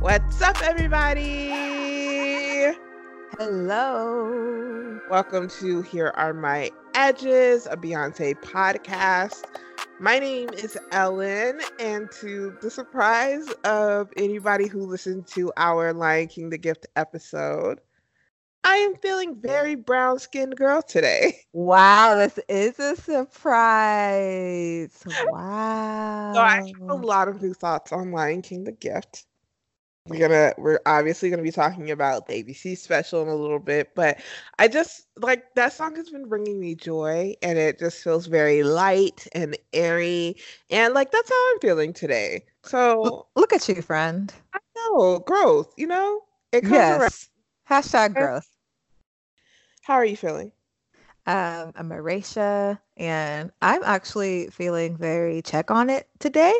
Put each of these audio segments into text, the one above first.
What's up, everybody? Hello. Welcome to Here Are My Edges, a Beyonce podcast. My name is Ellen, and to the surprise of anybody who listened to our Lion King the Gift episode, I am feeling very brown skinned girl today. Wow, this is a surprise. Wow. So I have a lot of new thoughts on Lion King the Gift. We're gonna we're obviously gonna be talking about the ABC special in a little bit, but I just like that song has been bringing me joy and it just feels very light and airy and like that's how I'm feeling today. So look at you, friend. I know growth, you know? It comes yes. around. Hashtag growth. How are you feeling? Um, I'm Aracia, and I'm actually feeling very check on it today.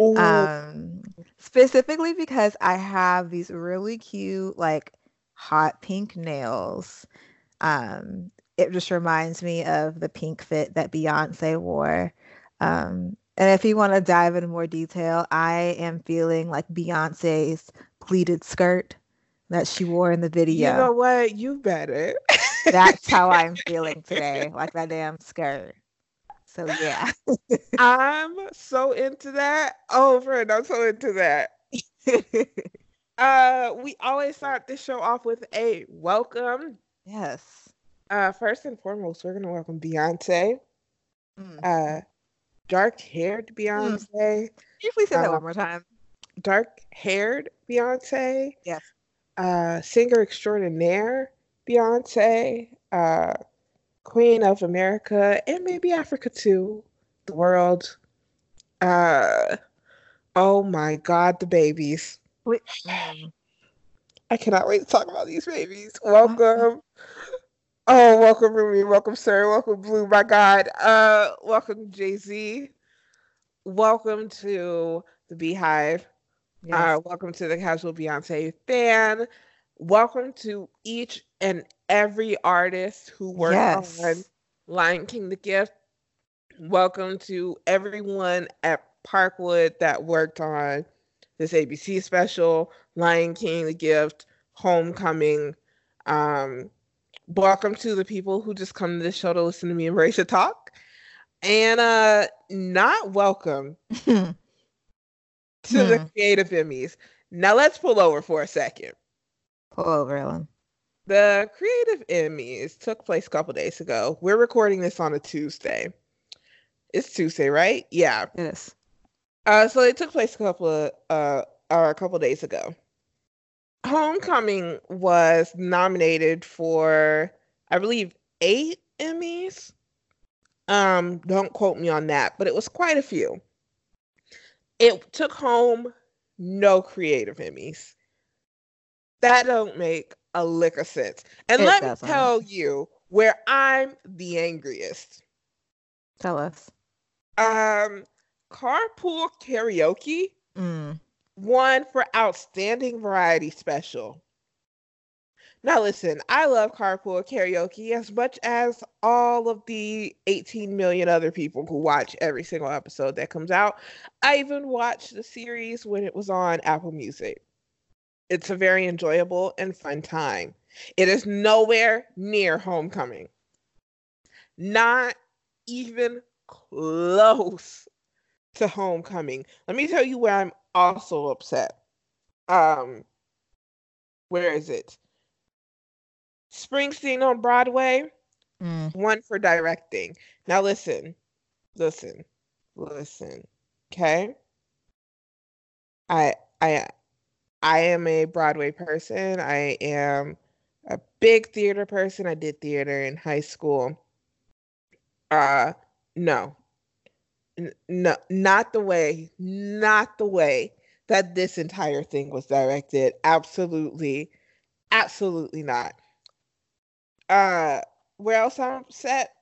Ooh. Um, specifically because I have these really cute, like hot pink nails. Um, it just reminds me of the pink fit that Beyonce wore. Um, and if you want to dive into more detail, I am feeling like Beyonce's pleated skirt that she wore in the video. You know what? You better. That's how I'm feeling today, like that damn skirt. So yeah. I'm so into that. Oh, friend, I'm so into that. uh, we always start this show off with a welcome. Yes. Uh, first and foremost, we're gonna welcome Beyonce. Mm. Uh, dark-haired mm. Beyonce. Mm. If we say that one more time. Dark-haired Beyonce. Yes. Uh, singer extraordinaire Beyonce. Uh, Queen of America and maybe Africa too, the world. Uh, oh my God, the babies. Wait. I cannot wait to talk about these babies. Welcome. Oh, welcome Rumi, welcome Sir, welcome Blue. My God, uh, welcome Jay Z. Welcome to the BeyHive. Yes. Uh, welcome to the Casual Beyonce fan. Welcome to each and every artist who worked yes. on Lion King the Gift. Welcome to everyone at Parkwood that worked on this ABC special, Lion King the Gift, Homecoming. Um, welcome to the people who just come to this show to listen to me and Racia talk. And uh not welcome to the hmm. creative Emmys. Now let's pull over for a second. Pull over, Ellen. The Creative Emmys took place a couple days ago. We're recording this on a Tuesday. It's Tuesday, right? Yeah. Yes. Uh, so it took place a couple of uh, or a couple days ago. Homecoming was nominated for, I believe, eight Emmys. Um, don't quote me on that, but it was quite a few. It took home no creative Emmys. That don't make a lick of sense. And it let doesn't. me tell you where I'm the angriest. Tell us. Um, carpool karaoke mm. won for outstanding variety special. Now listen, I love carpool karaoke as much as all of the 18 million other people who watch every single episode that comes out. I even watched the series when it was on Apple Music. It's a very enjoyable and fun time. It is nowhere near homecoming. Not even close to homecoming. Let me tell you where I'm also upset. Um where is it? Springsteen on Broadway. Mm. Won for directing. Now listen. Listen. Listen. Okay? I I I am a Broadway person. I am a big theater person. I did theater in high school. Uh no. N- no, not the way, not the way that this entire thing was directed. Absolutely. Absolutely not. Uh where else I'm set?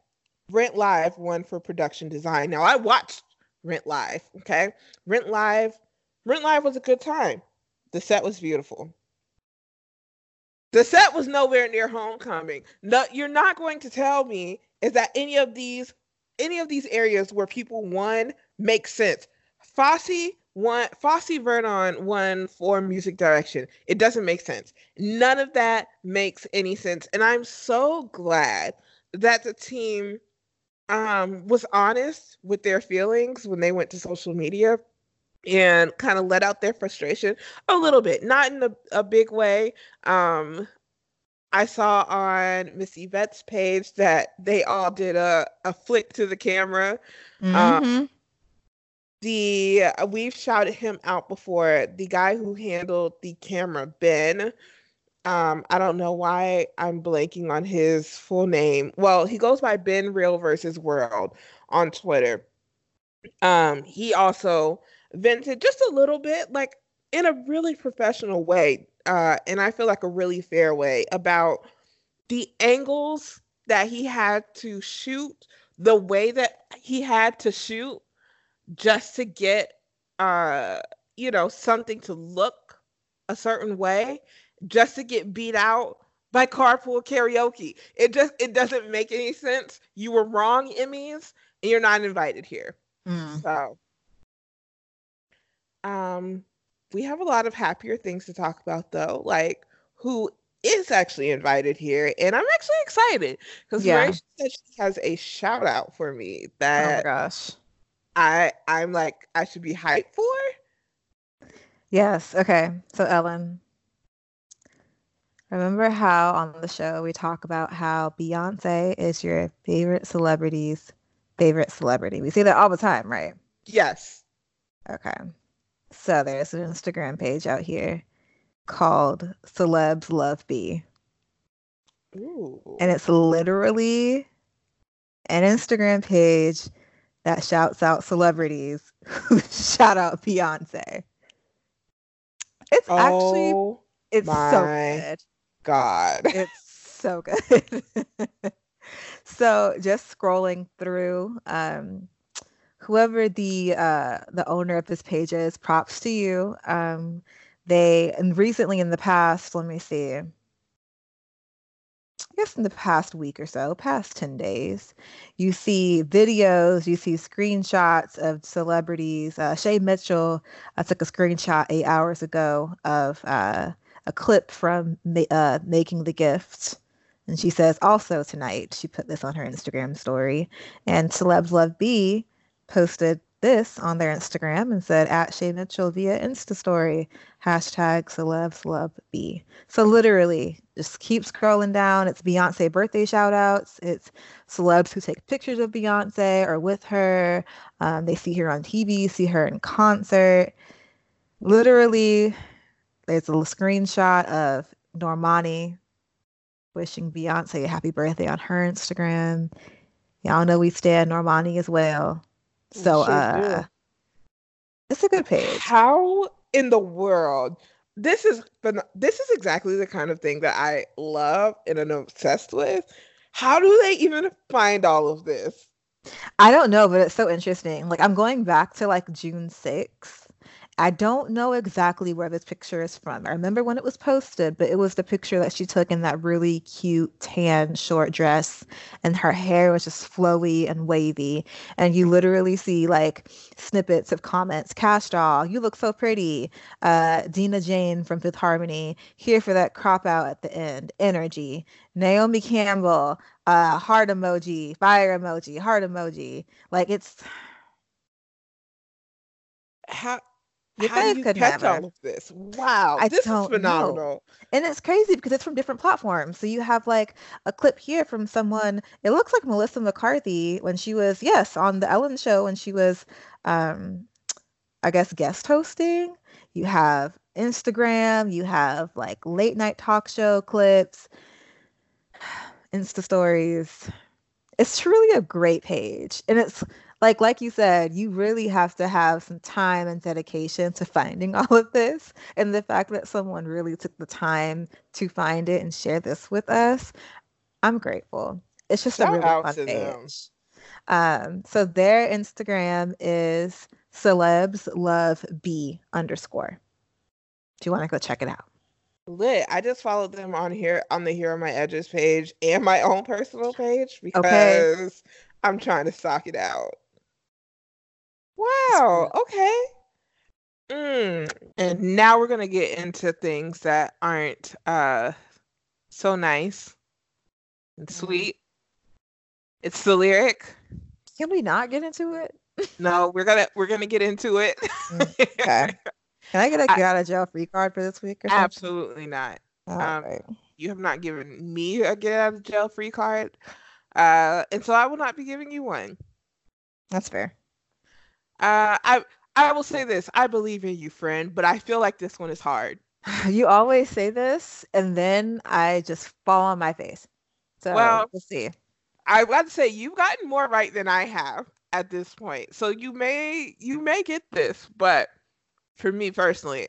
Rent Live won for production design. Now I watched Rent Live, okay? Rent Live Rent Live was a good time. The set was beautiful. The set was nowhere near homecoming. No, you're not going to tell me is that any of these any of these areas where people won make sense. Fosse won Fosse Verdon won for music direction. It doesn't make sense. None of that makes any sense. And I'm so glad that the team um, was honest with their feelings when they went to social media and kind of let out their frustration a little bit, not in a, a big way. Um, I saw on Miss Yvette's page that they all did a, a flick to the camera. Um, mm-hmm. the uh, we've shouted him out before. The guy who handled the camera, Ben. Um, I don't know why I'm blanking on his full name. Well, he goes by Ben Real versus World on Twitter. Um, he also vented just a little bit, like in a really professional way, uh, and I feel like a really fair way about the angles that he had to shoot, the way that he had to shoot just to get uh you know something to look a certain way just to get beat out by carpool karaoke. It just it doesn't make any sense. You were wrong emmys and you're not invited here. Mm. so um, we have a lot of happier things to talk about though, like who is actually invited here, and I'm actually excited because yeah. said she has a shout out for me oh that oh gosh, I I'm like I should be hyped for. Yes. Okay. So Ellen, remember how on the show we talk about how Beyonce is your favorite celebrity's favorite celebrity? We say that all the time, right? Yes. Okay. So there's an Instagram page out here called Celebs Love Bey. Ooh. And it's literally an Instagram page that shouts out celebrities who shout out Beyonce. It's oh, actually it's so good. God. It's so good. so just scrolling through um whoever the uh, the owner of this page is, props to you. Um, they and recently in the past, let me see. I guess in the past week or so, past 10 days, you see videos, you see screenshots of celebrities. Uh, Shay Mitchell uh, took a screenshot eight hours ago of uh, a clip from uh, Making the Gift. And she says, also tonight, she put this on her Instagram story. And Celebs Love Bey posted this on their Instagram and said at Shay Mitchell via Insta story, hashtag celebs love Bey. So literally just keep scrolling down. It's Beyonce birthday shout outs. It's celebs who take pictures of Beyonce or with her. Um, they see her on TV, see her in concert. Literally, there's a screenshot of Normani wishing Beyonce a happy birthday on her Instagram. Y'all know we stand Normani as well. So uh it's a good page. How in the world? This is this is exactly the kind of thing that I love and am obsessed with. How do they even find all of this? I don't know, but it's so interesting. Like I'm going back to like June 6th I don't know exactly where this picture is from. I remember when it was posted, but it was the picture that she took in that really cute tan short dress, and her hair was just flowy and wavy. And you literally see like snippets of comments. Kash Doll, you look so pretty. Uh, Dinah Jane from Fifth Harmony, here for that crop out at the end. Energy. Naomi Campbell, uh, heart emoji, fire emoji, heart emoji. Like it's how you How do you catch never. all of this? Wow, I this is phenomenal. Know. And it's crazy because it's from different platforms. So you have like a clip here from someone. It looks like Melissa McCarthy when she was yes on the Ellen Show when she was, um, I guess guest hosting. You have Instagram. You have like late night talk show clips, Insta stories. It's truly a great page, and it's like like you said, you really have to have some time and dedication to finding all of this. And the fact that someone really took the time to find it and share this with us, I'm grateful. It's just Shout a really fun page. Um, so their Instagram is celebs love bey underscore. Do you want to go check it out? Lit. I just followed them on here on the Here Are My Edges page and my own personal page because okay. I'm trying to stock it out. Wow. Okay. Mm, and now we're gonna get into things that aren't uh so nice and mm. sweet. It's the lyric. Can we not get into it? no, we're gonna we're gonna get into it. Mm, okay. Can I get a get out of jail free card for this week? Or something? Absolutely not. Um, right. You have not given me a get out of jail free card, uh, and so I will not be giving you one. That's fair. Uh, I I will say this: I believe in you, friend, but I feel like this one is hard. You always say this, and then I just fall on my face. So well, we'll see. I got to say you've gotten more right than I have at this point, so you may you may get this, but for me personally,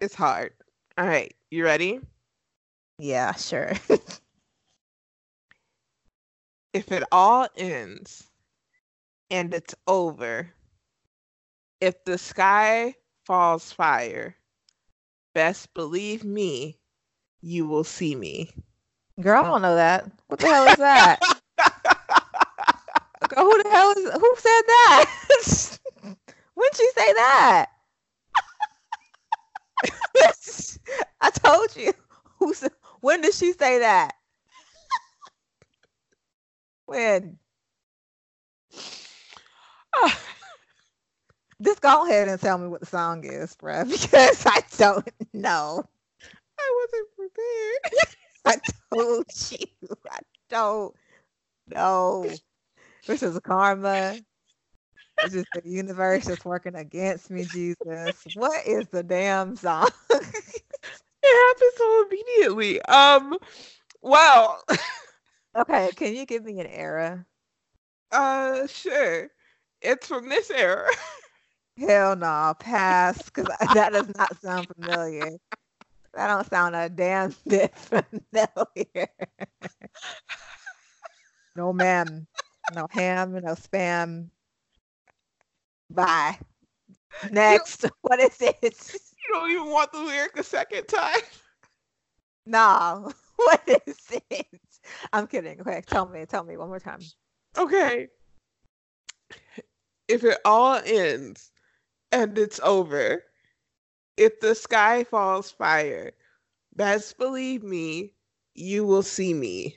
it's hard. All right, you ready? Yeah, sure. if it all ends and it's over, if the sky falls fire, best believe me, you will see me. Girl, I don't know that. What the hell is that? who the hell is who said that? when did she say that? I told you. Who said, when did she say that? when? Just go ahead and tell me what the song is, bruh, because I don't know. I wasn't prepared. I told you. I don't know. This is karma. It's just the universe is working against me, Jesus. What is the damn song? it happened so immediately. Um, well. okay, can you give me an era? Uh, sure. It's from this era. Hell no, pass, because that does not sound familiar. That don't sound a damn bit familiar. no, ma'am. No ham, no spam. Bye. Next. what is it? You don't even want the lyric a second time. No. What is it? I'm kidding. Okay, tell me. Tell me one more time. Okay. If it all ends and it's over, if the sky falls fire, best believe me, you will see me.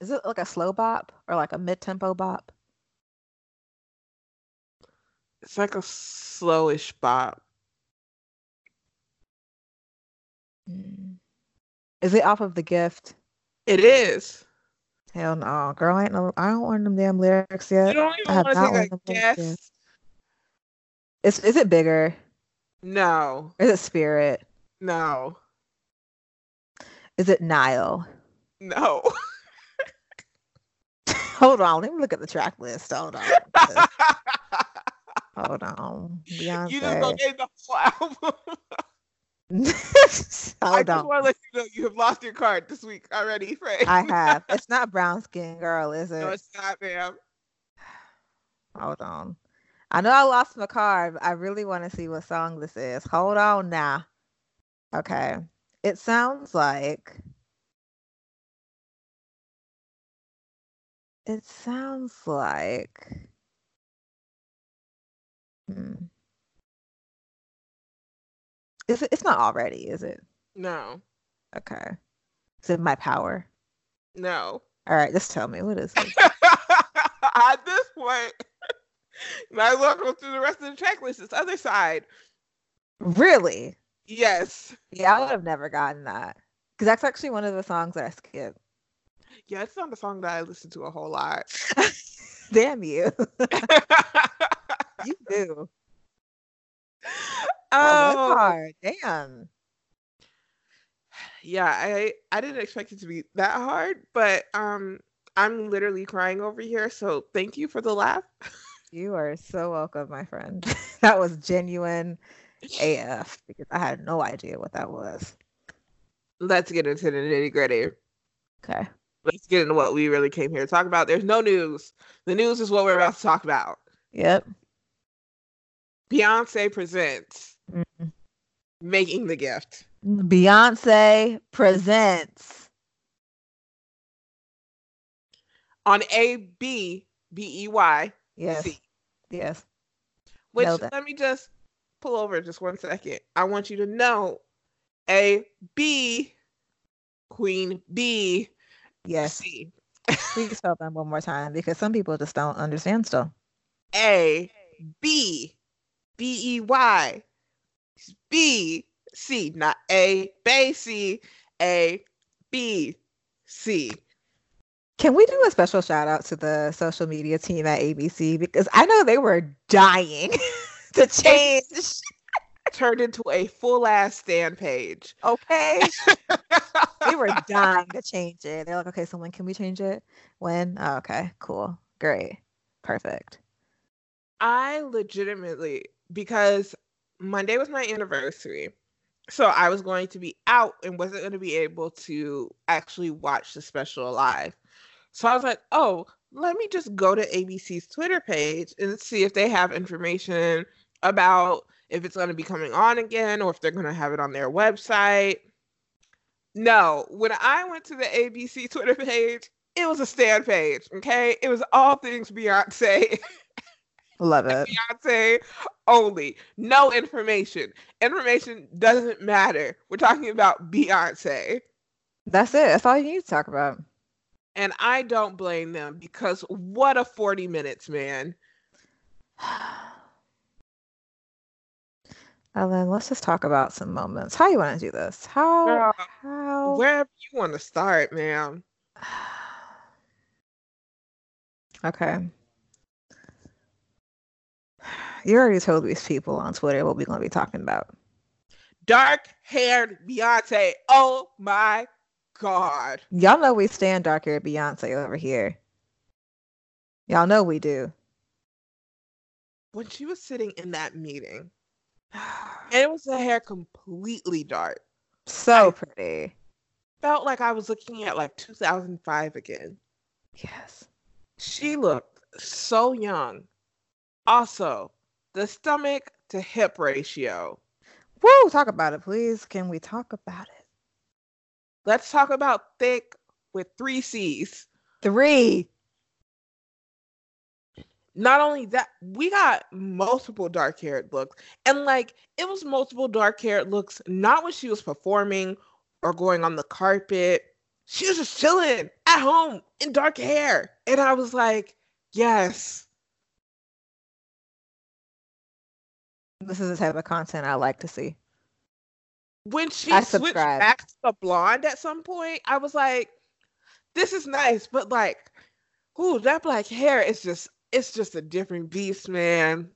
Is it like a slow bop or like a mid tempo bop? It's like a slowish bop. Mm. Is it off of the gift? It is. Hell no, girl. I ain't no. I don't want them damn lyrics yet. You don't even want to take a guess. Is is it bigger? No. Is it Spirit? No. Is it Nile? No. Hold on, let me look at the track list. Hold on. Hold on. Beyonce. You just gave the whole album. I just want to let you know you have lost your card this week already, Frank. I have. It's not brown skin girl, is it? No, it's not, ma'am. Hold on. I know I lost my card, but I really want to see what song this is. Hold on now. Okay. It sounds like it sounds like hmm. Is it it's not already, is it? No. Okay. Is it my power? No. All right, just tell me what is it? At this point, might as well go through the rest of the checklist. It's other side. Really? Yes. Yeah, I would have never gotten that. Because that's actually one of the songs that I skip. Yeah, it's not a song that I listen to a whole lot. Damn you. you do. Oh, oh hard. Damn. Yeah, I I didn't expect it to be that hard, but um I'm literally crying over here, so thank you for the laugh. You are so welcome, my friend. that was genuine AF because I had no idea what that was. Let's get into the nitty gritty. Okay. Let's get into what we really came here to talk about. There's no news. The news is what we're about to talk about. Yep. Beyonce presents mm-hmm. Making the Gift. Beyonce presents on A B B E Y Yes. C. Yes. Which let me just pull over just one second. I want you to know A, B, Queen B, Yes. C. Please spell them one more time because some people just don't understand still. A, B, B E Y, B, C, not A, B, C, A, B, C. Can we do a special shout out to the social media team at ABC because I know they were dying to change. Turned into a full ass stand page. Okay, we were dying to change it. They're like, okay, so when can we change it? When? Oh, okay, cool, great, perfect. I legitimately because Monday was my anniversary. So I was going to be out and wasn't going to be able to actually watch the special live. So I was like, "Oh, let me just go to ABC's Twitter page and see if they have information about if it's going to be coming on again or if they're going to have it on their website." No, when I went to the ABC Twitter page, it was a stand page, okay? It was all things Beyonce. Love it. Beyonce only. No information. Information doesn't matter. We're talking about Beyonce. That's it. That's all you need to talk about. And I don't blame them because what a 40 minutes, man. Ellen, let's just talk about some moments. How you want to do this? How? Girl, how? Wherever you want to start, man. Okay. You already told these people on Twitter what we're going to be talking about. Dark haired Beyonce. Oh my God. Y'all know we stand dark haired Beyonce over here. Y'all know we do. When she was sitting in that meeting, and it was the hair completely dark, So I- pretty. felt like I was looking at like 2005 again. Yes. She looked so young. Also, the stomach to hip ratio. Woo! Talk about it, please. Can we talk about it? Let's talk about thick with three C's. Three. Not only that, we got multiple dark haired looks. And like, it was multiple dark haired looks, not when she was performing or going on the carpet. She was just chilling at home in dark hair. And I was like, yes. This is the type of content I like to see. When she switched back to the blonde at some point, I was like, this is nice, but like, ooh, that black hair is just it's just a different beast, man.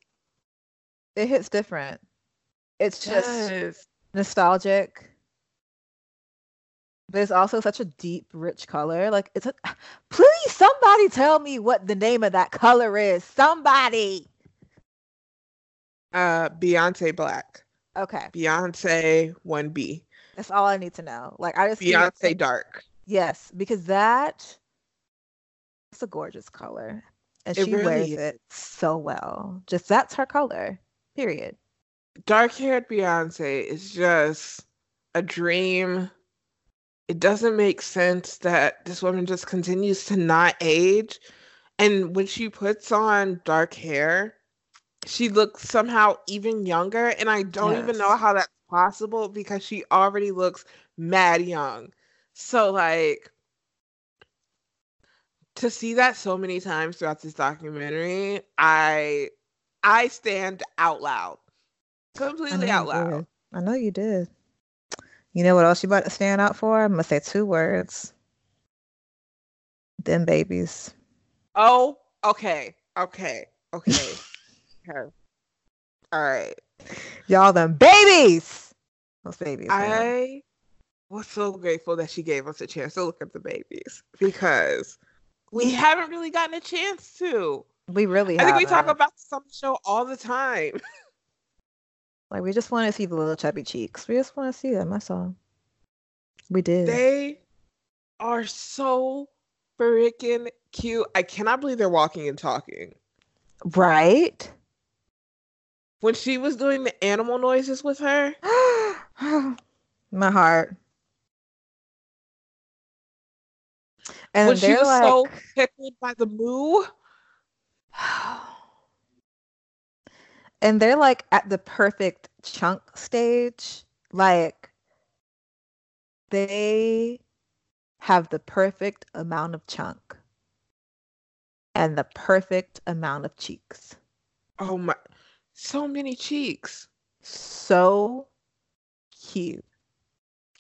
It hits different. It's just Yes. nostalgic. But it's also such a deep, rich color. Like it's a please somebody tell me what the name of that color is. Somebody. Uh Beyonce Black. Okay. Beyonce 1B. That's all I need to know. Like I just Beyonce Dark. Yes, because that it's a gorgeous color. And It she wears really it so well. Just that's her color. Period. Dark haired Beyonce is just a dream. It doesn't make sense that this woman just continues to not age. And when she puts on dark hair, she looks somehow even younger. And I don't even know how that's possible because she already looks mad young. So, like, to see that so many times throughout this documentary, I I stand out loud. Completely out loud. I know you did. You know what else you about to stand out for? I'm gonna say two words. Them babies. Oh, okay. Okay. Okay. Okay. All right. Y'all them babies. Those babies. man. I was so grateful that she gave us a chance to look at the babies because we haven't really gotten a chance to. we really I think we talk about this on the show all the time. like we just want to see the little chubby cheeks. We just want to see them. That's all. We did. They are so freaking cute. I cannot believe they're walking and talking. right? When she was doing the animal noises with her, My heart. And when she was like, so tickled by the moo, and they're like at the perfect chunk stage. Like they have the perfect amount of chunk and the perfect amount of cheeks. Oh my, so many cheeks. So cute.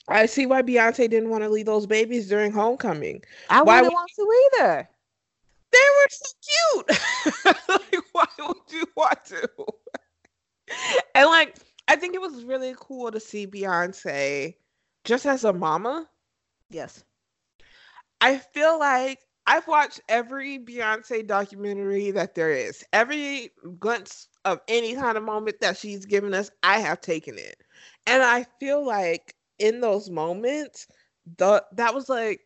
I see why Beyonce didn't want to leave those babies during homecoming. I Why wouldn't would- want to either. They were so cute. like, why would you want to? and like, I think it was really cool to see Beyonce just as a mama. Yes. I feel like I've watched every Beyonce documentary that there is. Every glimpse of any kind of moment that she's given us, I have taken it. And I feel like in those moments, the that was like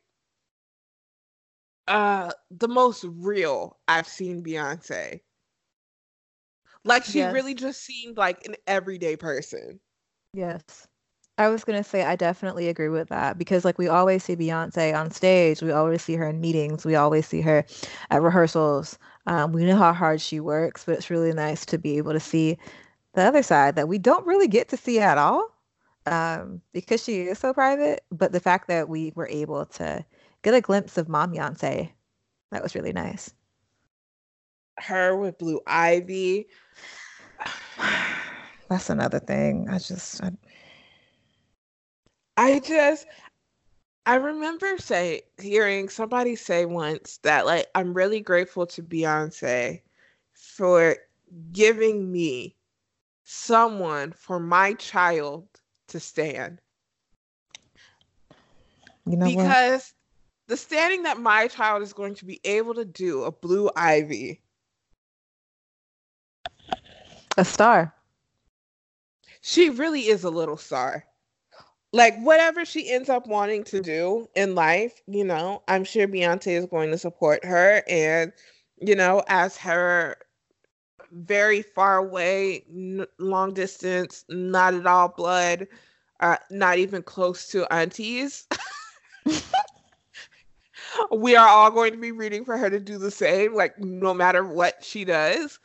uh the most real I've seen Beyonce. Like she Yes. really just seemed like an everyday person. Yes. I was gonna say I definitely agree with that because like we always see Beyonce on stage, we always see her in meetings, we always see her at rehearsals. Um, we know how hard she works, but it's really nice to be able to see the other side that we don't really get to see at all um, because she is so private. But the fact that we were able to get a glimpse of Mom Beyonce, that was really nice. Her with Blue Ivy. That's another thing. I just I, I just I remember say hearing somebody say once that like I'm really grateful to Beyonce for giving me someone for my child to stand you know what? because the standing that my child is going to be able to do a blue ivy A star. she really is a little star. Like whatever she ends up wanting to do in life, you know, I'm sure Beyonce is going to support her and you know, as her very far away, n- long distance, not at all blood, uh, not even close to aunties. we are all going to be rooting for her to do the same, like no matter what she does.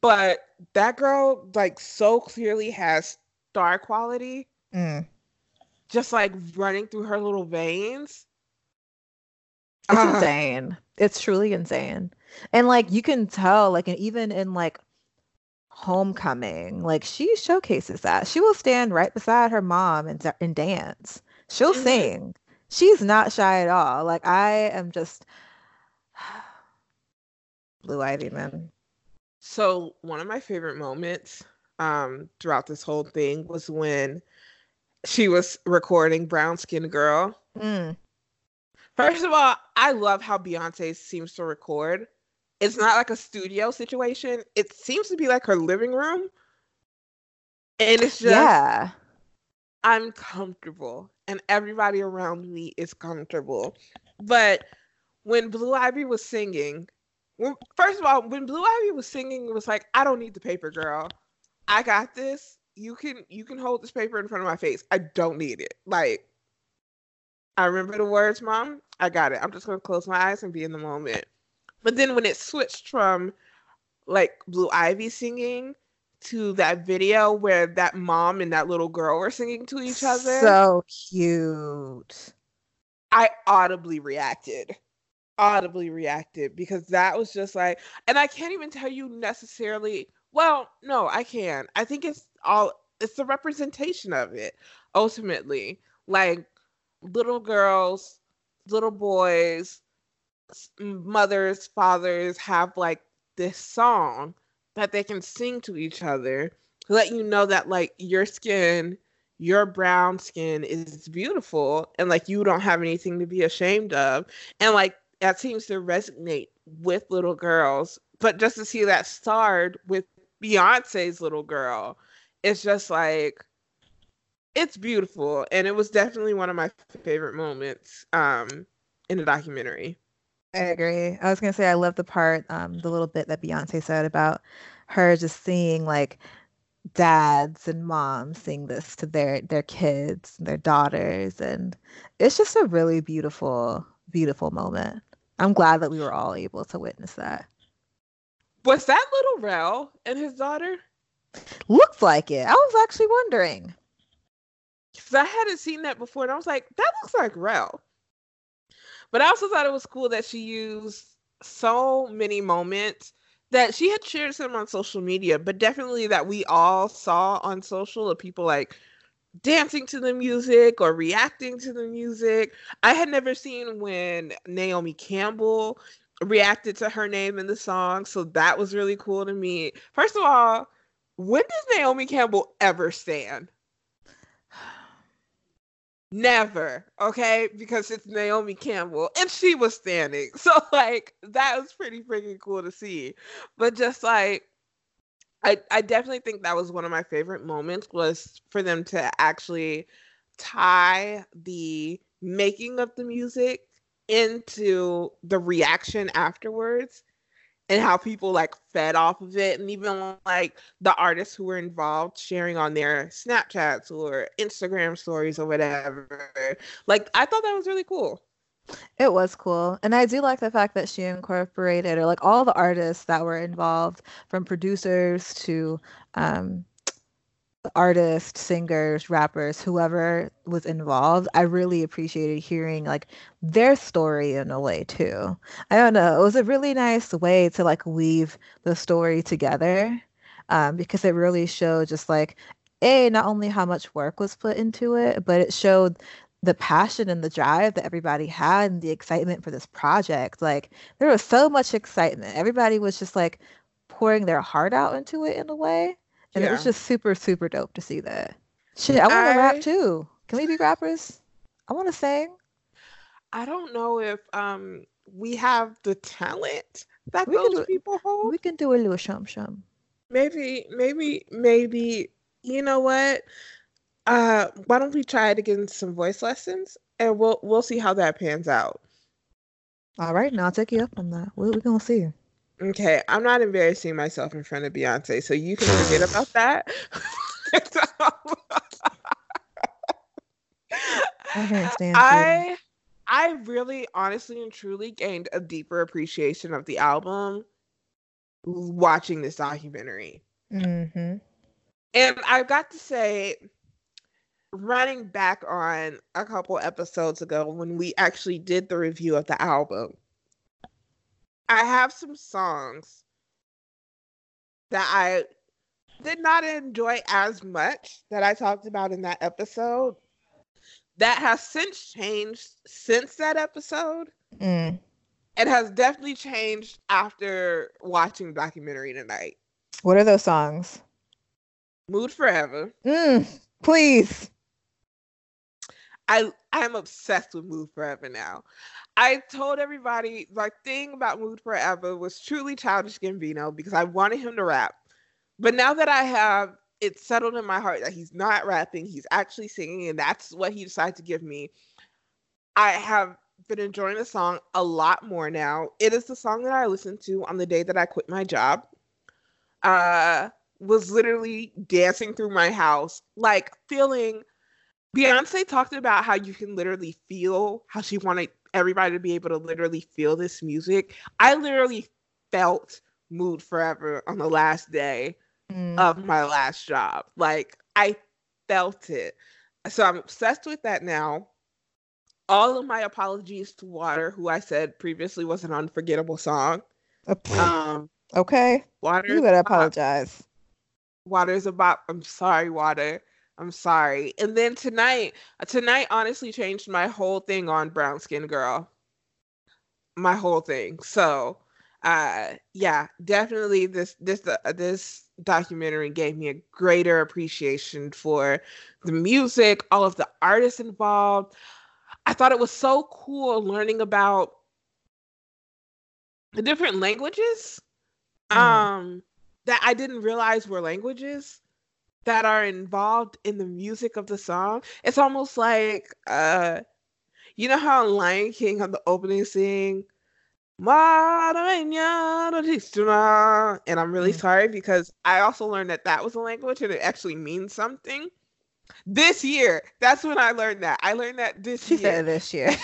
But that girl, like, so clearly has star quality, Mm. just like running through her little veins. It's Ah. insane. It's truly insane. And like you can tell, like and even in like homecoming, like she showcases that. She will stand right beside her mom and, and dance. She'll Mhm. sing. She's not shy at all. Like I am just Blue Ivy, man. So one of my favorite moments um throughout this whole thing was when she was recording Brown Skin Girl. Mm. First of all, I love how Beyonce seems to record. It's not like a studio situation. It seems to be like her living room. And it's just Yeah. I'm comfortable and everybody around me is comfortable. But when Blue Ivy was singing, when, first of all, when Blue Ivy was singing, it was like, I don't need the paper, girl. I got this. You can you can hold this paper in front of my face. I don't need it. Like I remember the words, mom. I got it. I'm just gonna close my eyes and be in the moment. But then when it switched from like Blue Ivy singing to that video where that mom and that little girl were singing to each other, So cute. I audibly reacted. Audibly reacted because that was just like, and I can't even tell you necessarily. Well, no, I can. I think it's all, it's the representation of it ultimately. Like little girls, little boys, mothers, fathers have like this song that they can sing to each other to let you know that like your skin your brown skin is beautiful and like you don't have anything to be ashamed of and like that seems to resonate with little girls but just to see that starred with beyonce's little girl it's just like it's beautiful and it was definitely one of my favorite moments um in the documentary I agree. I was gonna say I love the part, um, the little bit that Beyonce said about her just seeing like dads and moms sing this to their their kids, their daughters, and it's just a really beautiful, beautiful moment. I'm glad that we were all able to witness that. Was that little Rel and his daughter? Looks like it. I was actually wondering. Because I hadn't seen that before, and I was like, that looks like Rel. But I also thought it was cool that she used so many moments that she had shared some on social media, but definitely that we all saw on social of people like dancing to the music or reacting to the music. I had never seen when Naomi Campbell reacted to her name in the song, so that was really cool to me. First of all, when does Naomi Campbell ever stand? Never, okay? Because it's Naomi Campbell and she was standing. So, like, that was pretty freaking cool to see. But just like, I, I definitely think that was one of my favorite moments was for them to actually tie the making of the music into the reaction afterwards and how people like fed off of it and even like the artists who were involved sharing on their snapchats or instagram stories or whatever like i thought that was really cool it was cool. And I do like the fact that she incorporated, or like all the artists that were involved, from producers to um, artists, singers, rappers, whoever was involved. I really appreciated hearing like their story in a way too. I don't know. It was a really nice way to like weave the story together um, because it really showed just like a not only how much work was put into it, but it showed the passion and the drive that everybody had and the excitement for this project. Like there was so much excitement. Everybody was just like pouring their heart out into it in a way. And yeah. it was just super, super dope to see that. Shit, I want to rap too. Can we be rappers? I want to sing. I don't know if um we have the talent that we those people hold. We can do a little shum shum. Maybe, maybe, maybe. You know what? uh, why don't we try to get some voice lessons and we'll we'll see how that pans out. All right, now I'll take you up on that. We're, we're gonna see. Okay, I'm not embarrassing myself in front of Beyonce, so you can forget about that. I I. I really, honestly, and truly gained a deeper appreciation of the album watching this documentary. Mm-hmm. And I've got to say, running back on a couple episodes ago when we actually did the review of the album, I have some songs that I did not enjoy as much that I talked about in that episode that has since changed since that episode. Mm. It has definitely changed after watching the documentary tonight. What are those songs? Mood Forever. Mm, please. I I'm obsessed with Mood Forever now. I told everybody the thing about Mood Forever was truly childish Gambino because I wanted him to rap. But now that I have it settled in my heart that he's not rapping, he's actually singing, and that's what he decided to give me. I have been enjoying the song a lot more now. It is the song that I listened to on the day that I quit my job. Uh was literally dancing through my house, like feeling Beyonce talked about how you can literally feel how she wanted everybody to be able to literally feel this music. I literally felt Mood Forever on the last day mm. of my last job. Like I felt it. So I'm obsessed with that now. All of my apologies to Water, who I said previously was an unforgettable song. Um, okay. Water. You gotta apologize. Water's about. I'm sorry, Water. I'm sorry. And then tonight, tonight honestly changed my whole thing on brown skin girl. My whole thing. So, uh yeah, definitely this this uh, this documentary gave me a greater appreciation for the music, all of the artists involved. I thought it was so cool learning about the different languages mm. um that I didn't realize were languages that are involved in the music of the song. It's almost like uh you know how Lion King on the opening scene and I'm really mm. sorry because I also learned that that was a language and it actually means something. This year, that's when I learned that. I learned that this she year. Said this year.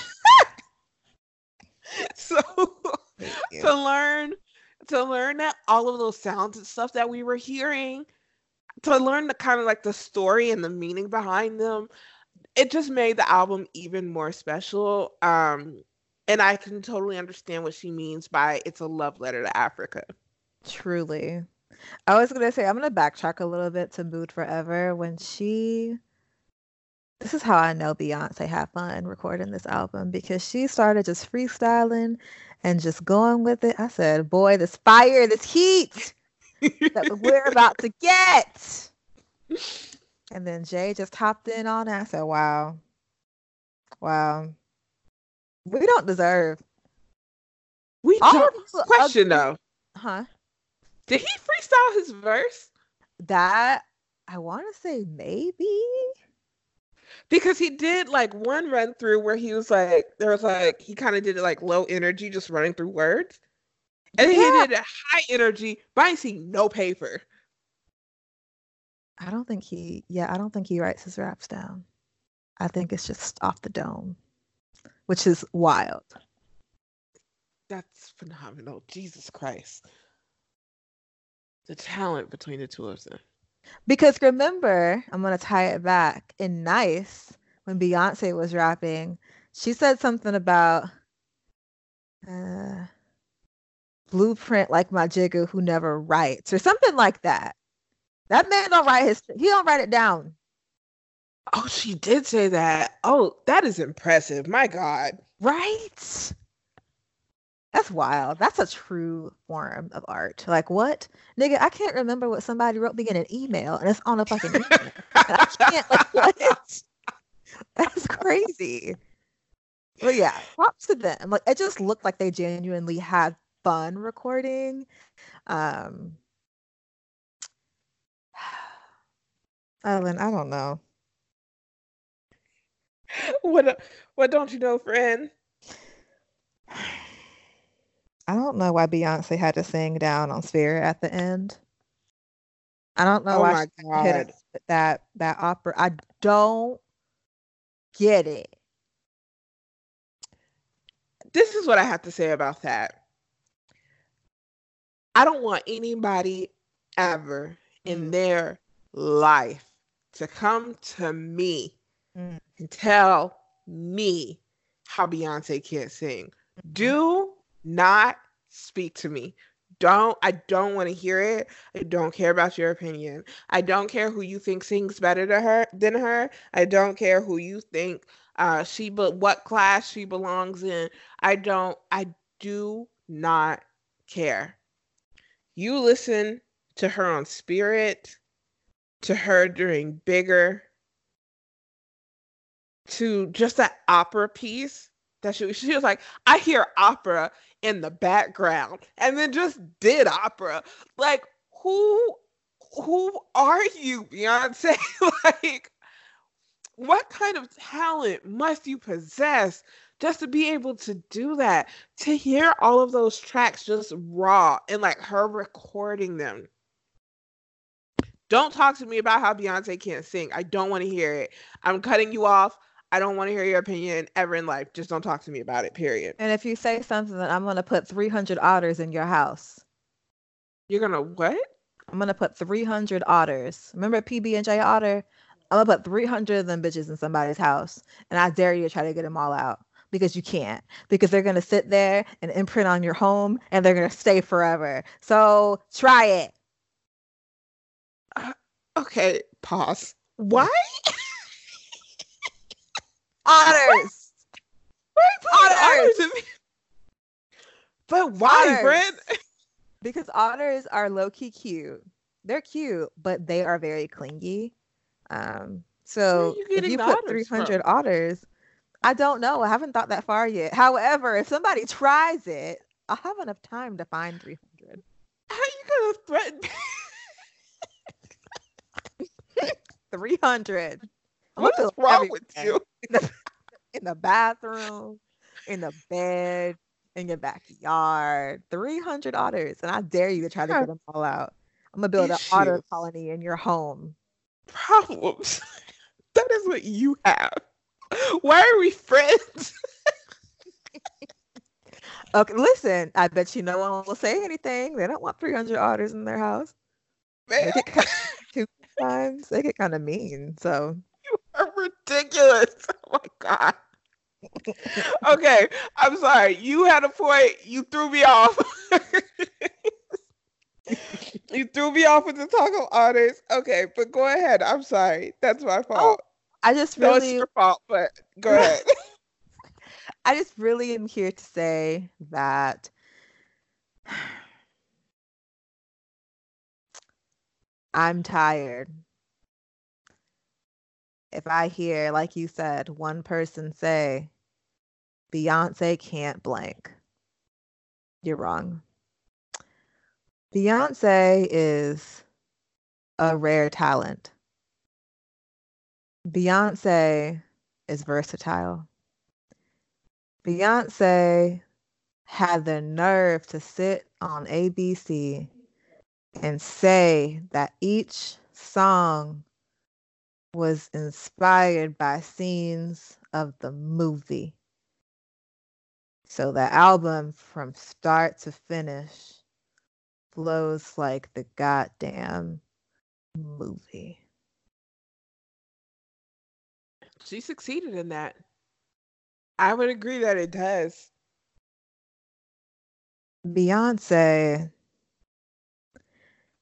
so to learn to learn that all of those sounds and stuff that we were hearing, to learn the kind of like the story and the meaning behind them, it just made the album even more special. Um, and I can totally understand what she means by it's a love letter to Africa. Truly. I was gonna say I'm gonna backtrack a little bit to Mood 4 Eva when she this is how I know Beyonce had fun recording this album because she started just freestyling and just going with it. I said, boy, this fire, this heat that we're about to get. And then Jay just hopped in on it. I said, wow. Wow. We don't deserve. We don't. Question though. Huh? Did he freestyle his verse? That I want to say maybe because he did like one run through where he was like there was like he kind of did it like low energy just running through words and yeah. he did a high energy. But i see no paper. I don't think he yeah i don't think he writes his raps down. I think it's just off the dome which is wild. That's phenomenal. Jesus christ. The talent between the two of them. Because remember, I'm gonna tie it back in Nice when Beyonce was rapping. She said something about uh, blueprint like my jigger who never writes or something like that. That man don't write his he don't write it down. Oh, she did say that. Oh, that is impressive. My God. Right? That's wild. That's a true form of art. Like what? Nigga, I can't remember what somebody wrote me in an email and it's on a fucking email. I can't like what? That's crazy. But yeah, props to them. Like it just looked like they genuinely had fun recording. Um Ellen, I don't know. What what don't you know, friend? I don't know why Beyonce had to sing down on Spirit at the end. I don't know oh why she hit that that opera. I don't get it. This is what I have to say about that. I don't want anybody ever in mm. their life to come to me mm. and tell me how Beyonce can't sing. Mm-hmm. Do not speak to me. Don't I don't want to hear it. I don't care about your opinion. I don't care who you think sings better to her than her. I don't care who you think uh she but what class she belongs in. I don't I do not care. You listen to her on Spirit, to her during Bigger, to just that opera piece that she, she was like, I hear opera in the background and then just did opera. Like, who who are you, Beyonce? like, what kind of talent must you possess just to be able to do that? To hear all of those tracks just raw and like her recording them. Don't talk to me about how Beyonce can't sing. I don't want to hear it. I'm cutting you off. I don't want to hear your opinion ever in life. Just don't talk to me about it, period. And if you say something, then I'm going to put 300 otters in your house. You're going to what? I'm going to put 300 otters. Remember PB&J Otter? I'm going to put 300 of them bitches in somebody's house. And I dare you to try to get them all out because you can't. Because they're going to sit there and imprint on your home and they're going to stay forever. So try it. Uh, okay, pause. Why? Otters. Otters. otters but why, Brent? because otters are low key cute. They're cute, but they are very clingy. Um, so you if you put 300 from? otters, I don't know. I haven't thought that far yet. However, if somebody tries it, I'll have enough time to find 300. How are you gonna threaten? 300. What is wrong with you? in the bathroom, in the bed, in your backyard. 300 otters. And I dare you to try to get them all out. I'm going to build an otter colony in your home. Problems. that is what you have. Why are we friends? Okay, listen. I bet you no one will say anything. They don't want 300 otters in their house. Man, They get two times. They get kind of mean. So you are ridiculous. Oh my god. okay, I'm sorry. You had a point. You threw me off. you threw me off with the talk of otters. Okay, but go ahead. I'm sorry. That's my fault. I just no, it's really, your fault. But go ahead. I just really am here to say that I'm tired. If I hear, like you said, one person say, Beyonce can't blank, you're wrong. Beyonce is a rare talent. Beyonce is versatile. Beyonce had the nerve to sit on ABC and say that each song was inspired by scenes of the movie. So the album from start to finish flows like the goddamn movie. She succeeded in that. I would agree that it does. Beyonce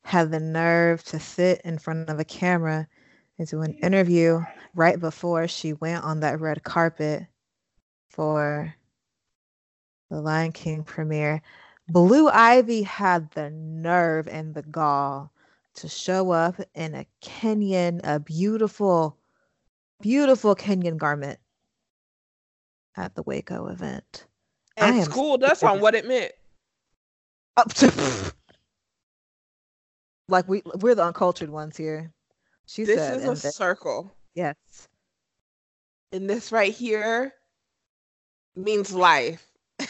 had the nerve to sit in front of a camera and do an interview right before she went on that red carpet for the Lion King premiere. Blue Ivy had the nerve and the gall to show up in a Kenyan, a beautiful, beautiful Kenyan garment at the Waco event. Am schooled us on what it meant. up to like we we're the uncultured ones here. She This said, is a then- circle. yes, And this right here means life.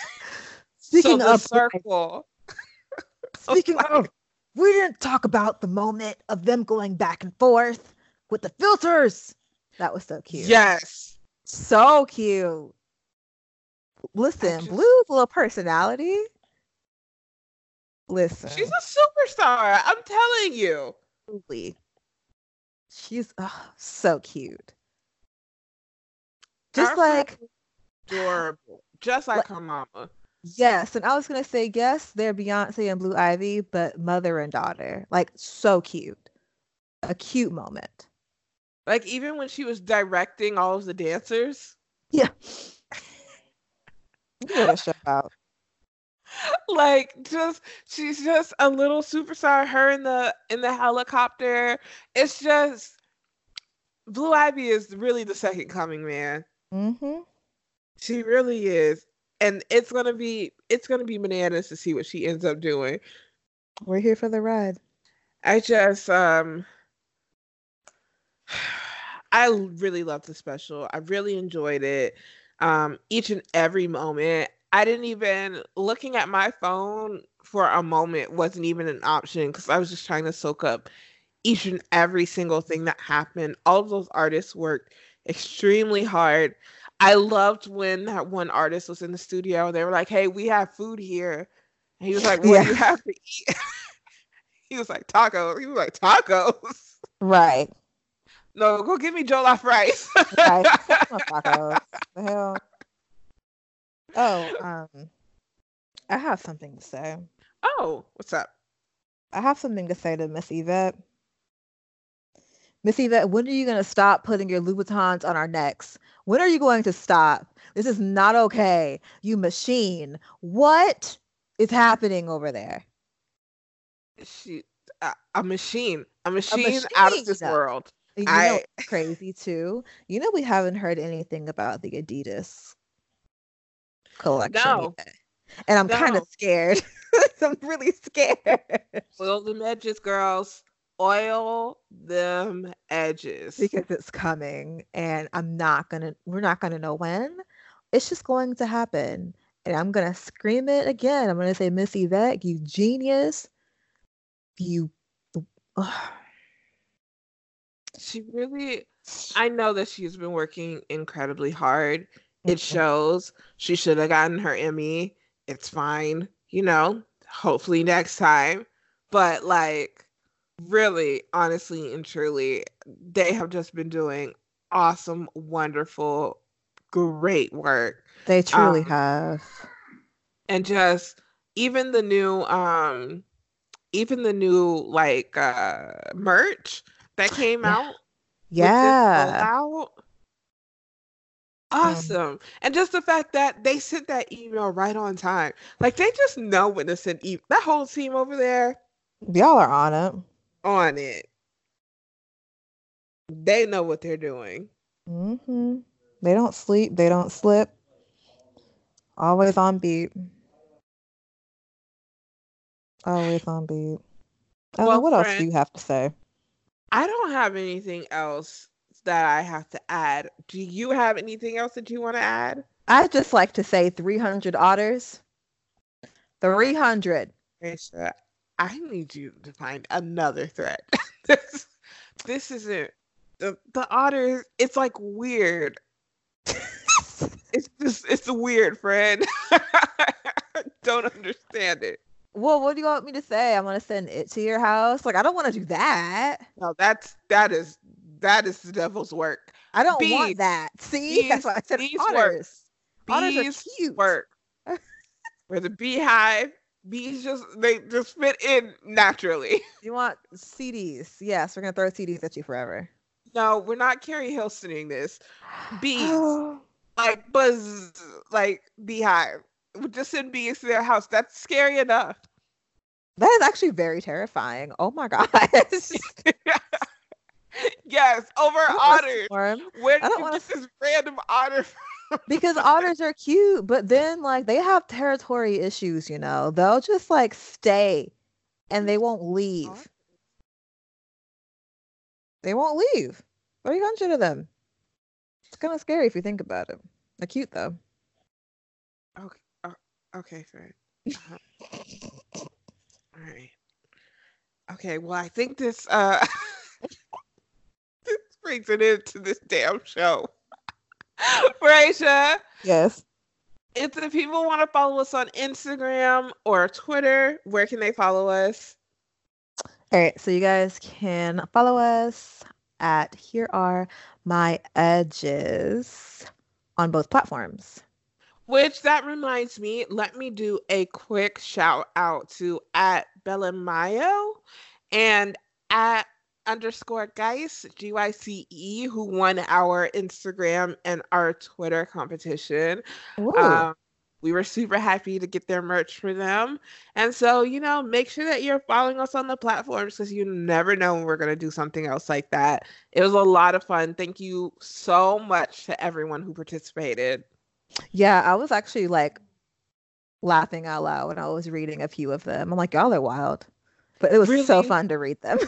Speaking so of circle. Oh, speaking life. of, we didn't talk about the moment of them going back and forth with the filters. That was so cute. Yes. so cute. Listen, just- Blue's little personality. Listen, She's a superstar. I'm telling you. truly, she's oh, so cute. Just Our like adorable. Just like her mama. Yes, and I was gonna say yes, they're Beyonce and Blue Ivy, but mother and daughter, like so cute, a cute moment. Like even when she was directing all of the dancers, Yeah, what a show out. like just she's just a little superstar. Her in the in the helicopter. It's just Blue Ivy is really the second coming, man. Mm-hmm. She really is. And it's gonna be it's gonna be bananas to see what she ends up doing. We're here for the ride. I just um I really loved the special. I really enjoyed it. Um each and every moment. I didn't even looking at my phone for a moment wasn't even an option because I was just trying to soak up each and every single thing that happened. All of those artists worked extremely hard. I loved when that one artist was in the studio. They were like, "Hey, we have food here," and he was like, "What Yeah. do you have to eat?" he was like, "Tacos." He was like, "Tacos." Right. No, go give me jollof rice. Right. Fuck my tacos. The hell. Oh, um, I have something to say. oh, what's up? I have something to say to Miss Yvette. Miss Yvette, when are you going to stop putting your Louboutins on our necks? When are you going to stop? This is not okay. You machine. What is happening over there? She, a, a machine, a machine, out of this world. You know I- crazy too? You know we haven't heard anything about the Adidas collection No. yet. And I'm kind of scared. I'm really scared. Oil them edges, girls. Oil them edges. because it's coming and I'm not gonna we're not gonna know when. It's just going to happen. And I'm gonna scream it again. I'm gonna say, Miss Yvette, you genius. You Ugh. She really, I know that she's been working incredibly hard. It shows. She should have gotten her Emmy. it's fine, you know, hopefully next time. But like, really, honestly and truly, they have just been doing awesome, wonderful, great work. They truly um, have. And just even the new um even the new like uh merch that came out. Yeah. Um, awesome. Um, and just the fact that they sent that email right on time. Like they just know when to send e- that whole team over there. Y'all are on it. On it. They know what they're doing. Mm-hmm. They don't sleep. They don't slip. Always on beat. Always on beat. I well, know, what friend, else do you have to say? I don't have anything else that I have to add. Do you have anything else that you want to add? I'd just like to say 300 otters. 300. Risha, I need you to find another threat. this, this isn't the, the otters. It's like weird. it's just, it's weird, friend. don't understand it. Well, what do you want me to say? I'm gonna send it to your house. Like, I don't want to do that. No, that's that is that is the devil's work. I don't bees, want that. See, bees, that's why I said bees otters. Work. Otters bees are cute. Work. Where the BeyHive, bees just they just fit in naturally. You want CDs? Yes, we're gonna throw CDs at you forever. No, we're not Keri Hilsoning this. Bees, like buzz, like BeyHive. Just in bees to their house. That's scary enough. That is actually very terrifying. Oh my gosh. yes, over otters. Where did you wanna... get this random otter because otters are cute, but then like they have territory issues, you know. They'll just like stay and they won't leave. They won't leave. 300 of them. It's kind of scary if you think about it. They're cute though. Okay. Fair. Uh-huh. All right. Okay, well, I think this uh this brings it into this damn show. Risha. Yes. If the people want to follow us on Instagram or Twitter, where can they follow us? All right, so you guys can follow us at Here Are My Edges on both platforms. Which that reminds me, let me do a quick shout out to at Bella Mayo and at underscore Gyce, G Y C E, who won our Instagram and our Twitter competition. Um, we were super happy to get their merch for them. And so, you know, make sure that you're following us on the platforms because you never know when we're going to do something else like that. It was a lot of fun. Thank you so much to everyone who participated. Yeah, I was actually like laughing out loud when I was reading a few of them. I'm like, y'all are wild. But it was really, so fun to read them.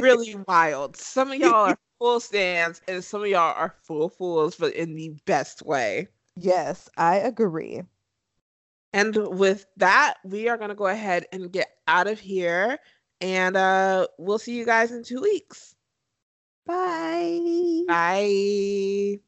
really wild. Some of y'all are full stans and some of y'all are full fools, but in the best way. Yes, I agree. And with that, we are going to go ahead and get out of here. And uh, we'll see you guys in two weeks. Bye. Bye.